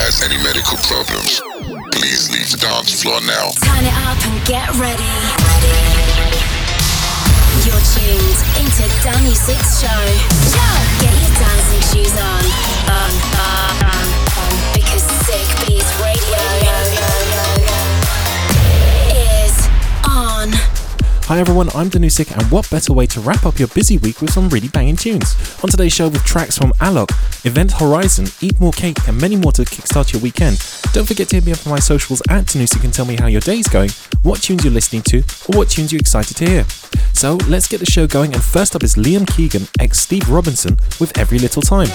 has any medical problems, please leave the dance floor now. Turn it up and get ready. You're tuned into Danny Six Show. Get your dancing shoes on. On, on, Hi everyone, I'm Danusik, and what better way to wrap up your busy week with some really banging tunes? On today's show with tracks from Alok, Event Horizon, Eat More Cake, and many more to kickstart your weekend. Don't forget to hit me up on my socials at Danusik and tell me how your day's going, what tunes you're listening to, or what tunes you're excited to hear. So let's get the show going, and first up is Liam Keegan ex Steve Robinson with Every Little Time.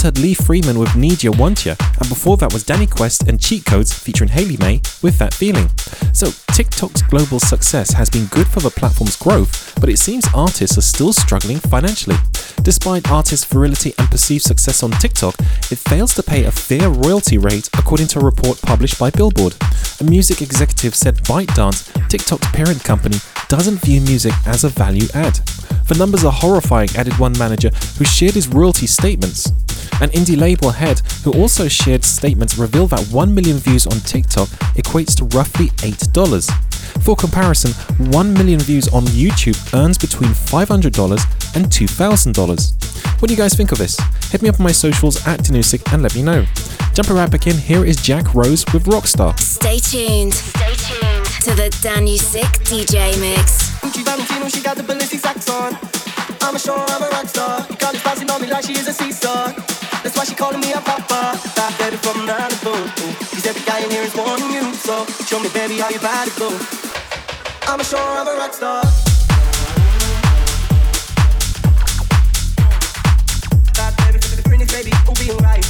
Just heard Lee Freeman with Need Ya Want Ya, and before that was Danny Quest and Cheat Codes featuring Haley May with That Feeling. So, TikTok's global success has been good for the platform's growth, but it seems artists are still struggling financially. Despite artists' virility and perceived success on TikTok, it fails to pay a fair royalty rate according to a report published by Billboard. A music executive said ByteDance, TikTok's parent company, doesn't view music as a value add. The numbers are horrifying, added one manager who shared his royalty statements. An indie label head who also shared statements revealed that 1 million views on TikTok equates to roughly $8. For comparison, 1 million views on YouTube earns between $500 and $2,000. What do you guys think of this? Hit me up on my socials at Danusik and let me know. Jumping right back in, here is Jack Rose with Rockstar. Stay tuned. Stay tuned to the Danusik DJ mix. Got the. I'm a sure I'm a rock star. College bouncing on me like she is a seesaw. That's why she calling me a papa. Fat baby from Malibu. Cause every guy in here is wanting you. So show me, baby, how you body go. I'm a sure I'm a rock star. Fat baby, pretty baby, we'll be.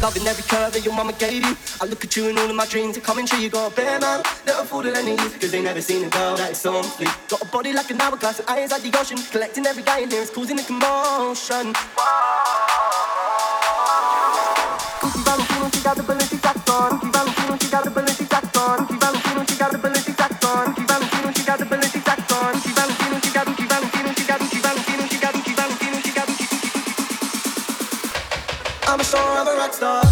loving every curve that your mama gave you. I look at you and all of my dreams are coming true. You got a bear man, never fool to any youth, cause they never seen a girl that is so on. Got a body like an hourglass and eyes like the ocean. Collecting every guy in here is causing a commotion. Gucci Valentino, she got the ballistic on. Gucci Valentino, she got the ballistic rock star.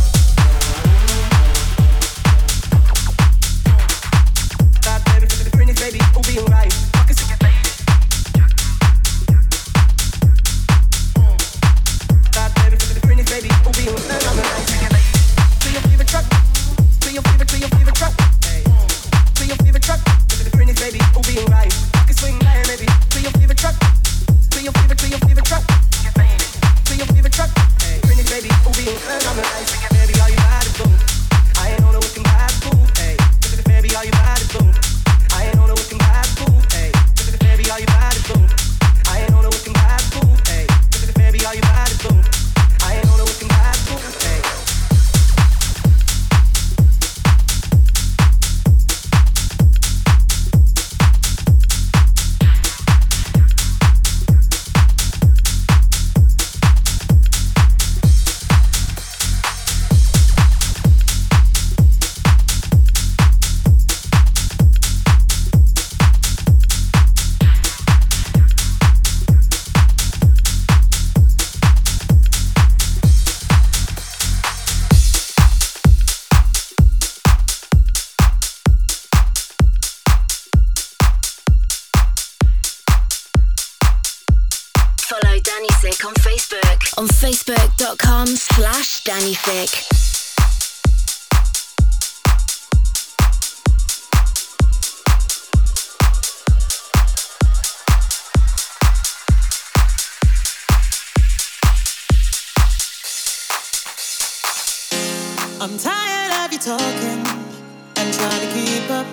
I'm tired of you talking and trying to keep up.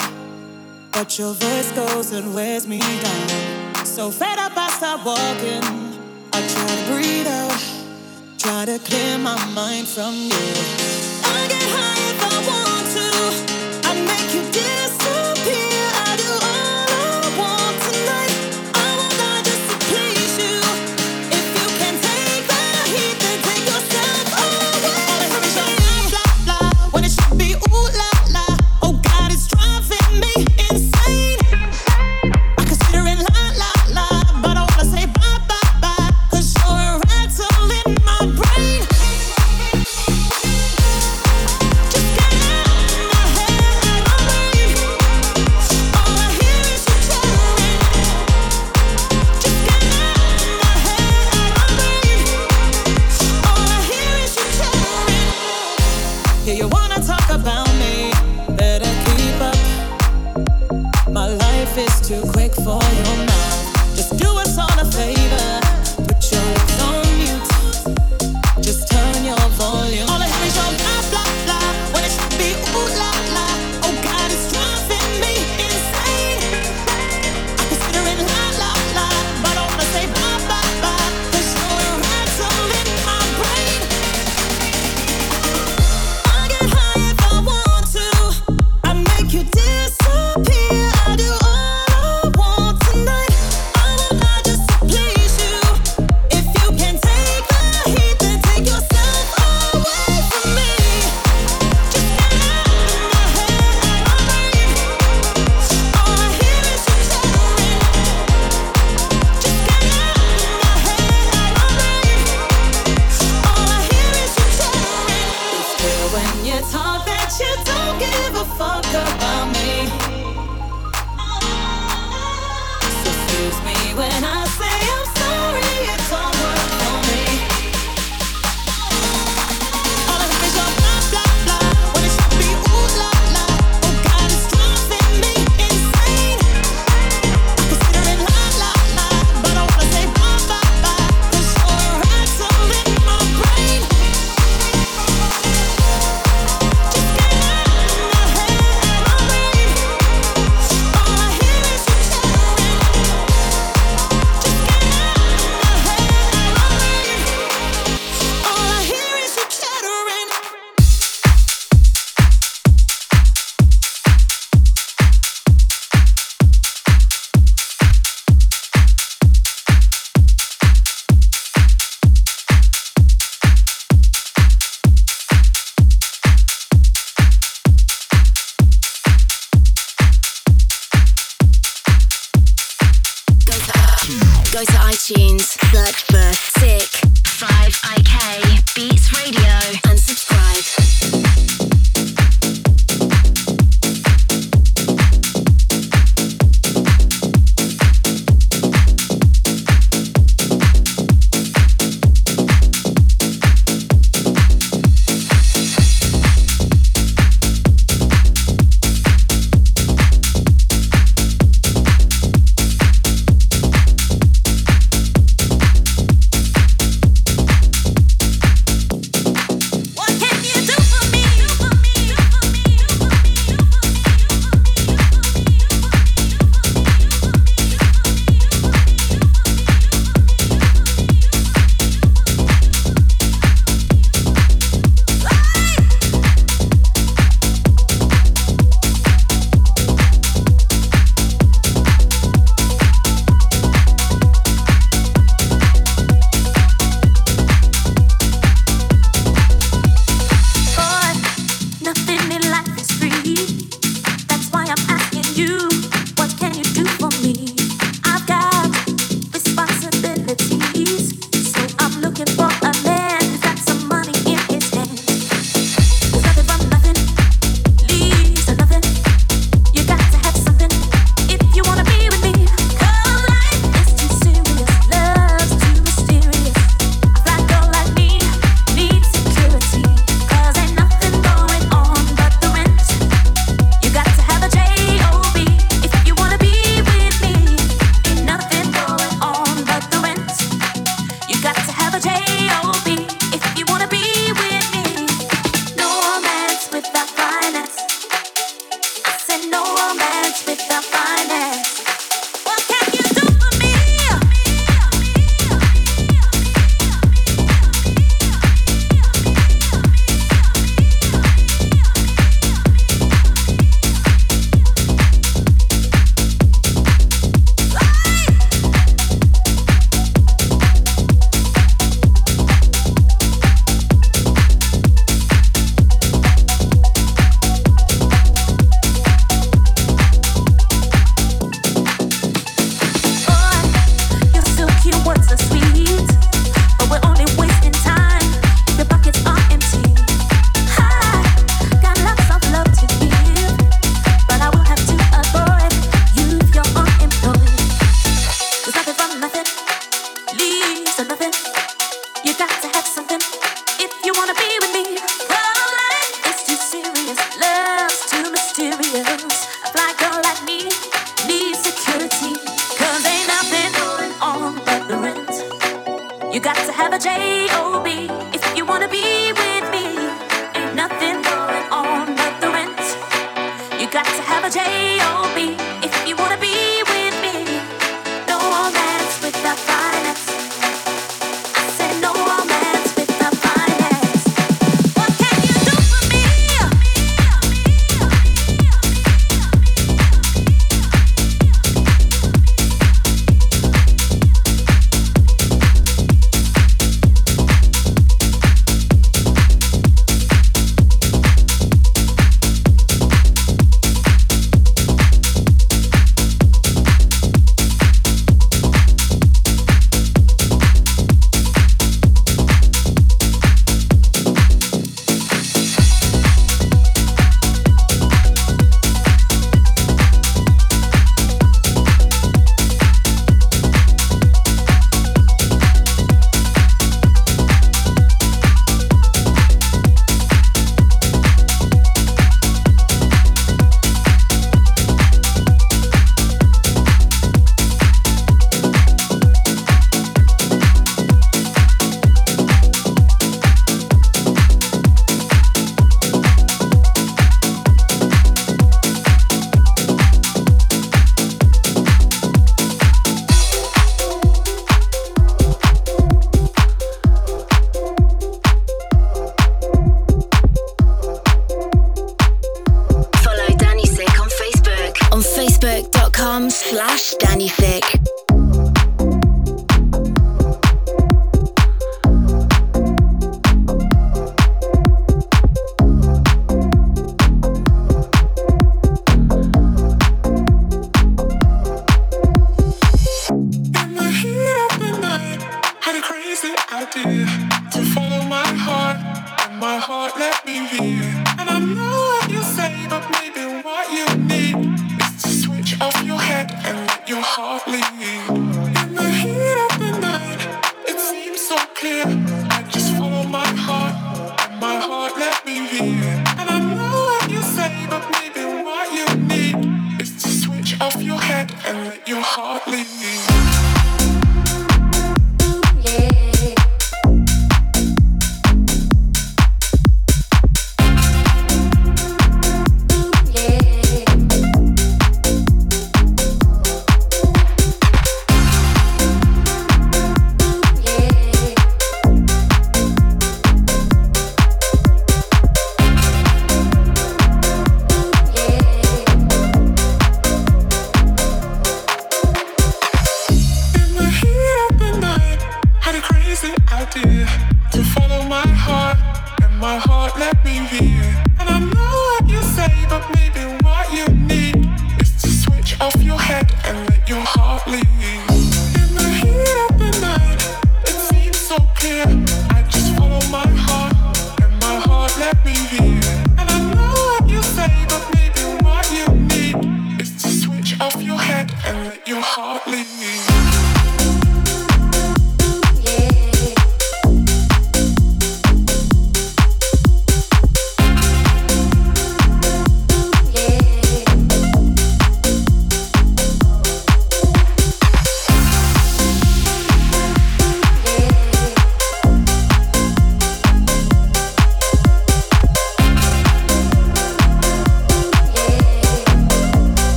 But your voice goes and wears me down. So fed up, I start walking. I try to breathe out, try to clear my mind from you.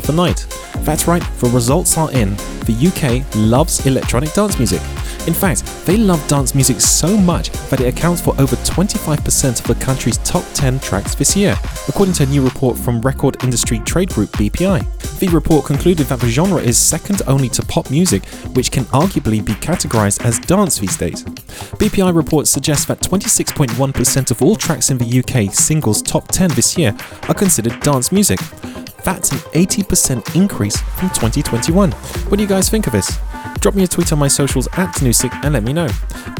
The Night. That's right, the results are in. The UK loves electronic dance music. In fact, they love dance music so much that it accounts for over 25% of the country's top 10 tracks this year, according to a new report from record industry trade group BPI. The report concluded that the genre is second only to pop music, which can arguably be categorized as dance these days. BPI reports suggest that 26.1% of all tracks in the UK singles top 10 this year are considered dance music. That's an 80% increase from 2021. What do you guys think of this? Drop me a tweet on my socials at Danusik and let me know.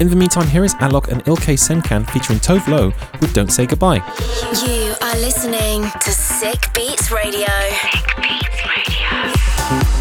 In the meantime, here is Alok and Ilkay Sencan featuring Tove Lo with Don't Say Goodbye. You are listening to Sick Beats Radio. Sick Beats Radio.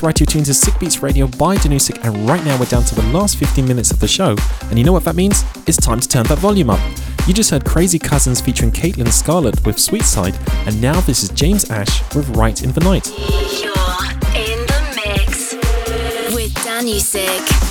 Right, you're tuned to Sick Beats Radio by Danusik, and right now we're down to the last 15 minutes of the show. And you know what that means? It's time to turn that volume up. You just heard Crazy Cousins featuring Caitlin Scarlett with Sweet Side, and now this is James Ash with Right in the Night. You're in the mix with Danusik.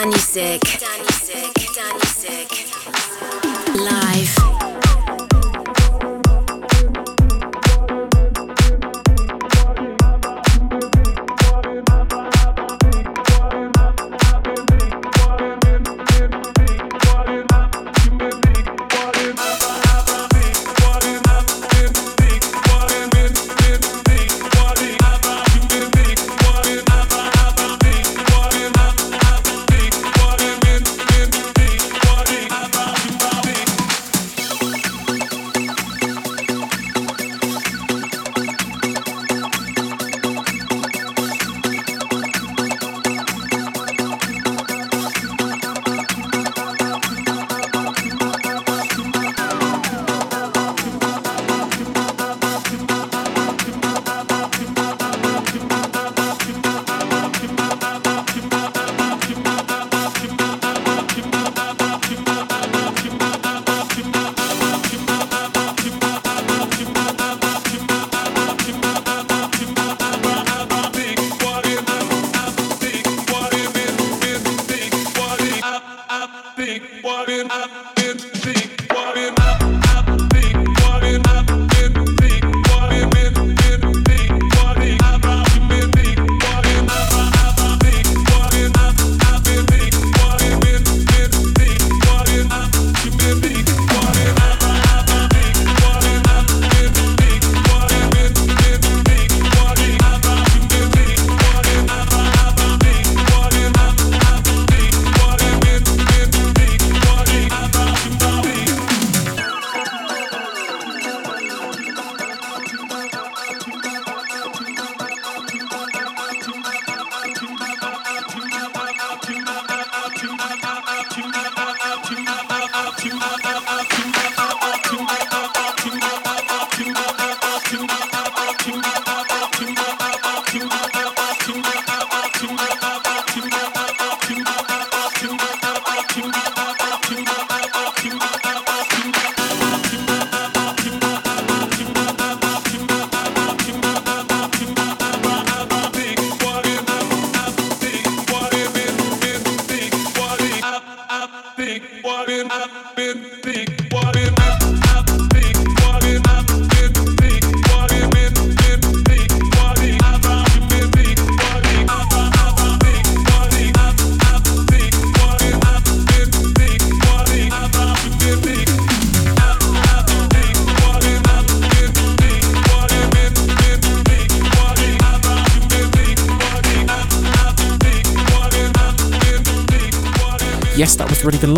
Danny Sick. Danny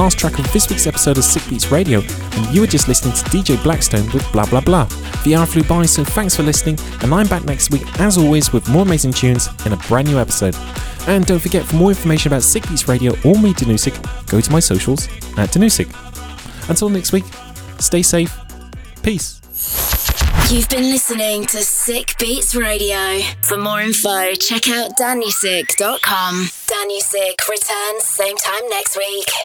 last track of this week's episode of Sick Beats Radio, and you were just listening to DJ Blackstone with Blah Blah Blah. The hour flew by, so thanks for listening, and I'm back next week as always with more amazing tunes in a brand new episode. And don't forget, for more information about Sick Beats Radio or me, Danusik, go to my socials at Danusik. Until next week, stay safe, peace. You've been listening to Sick Beats Radio. For more info, check out danusik.com. Danusik returns same time next week.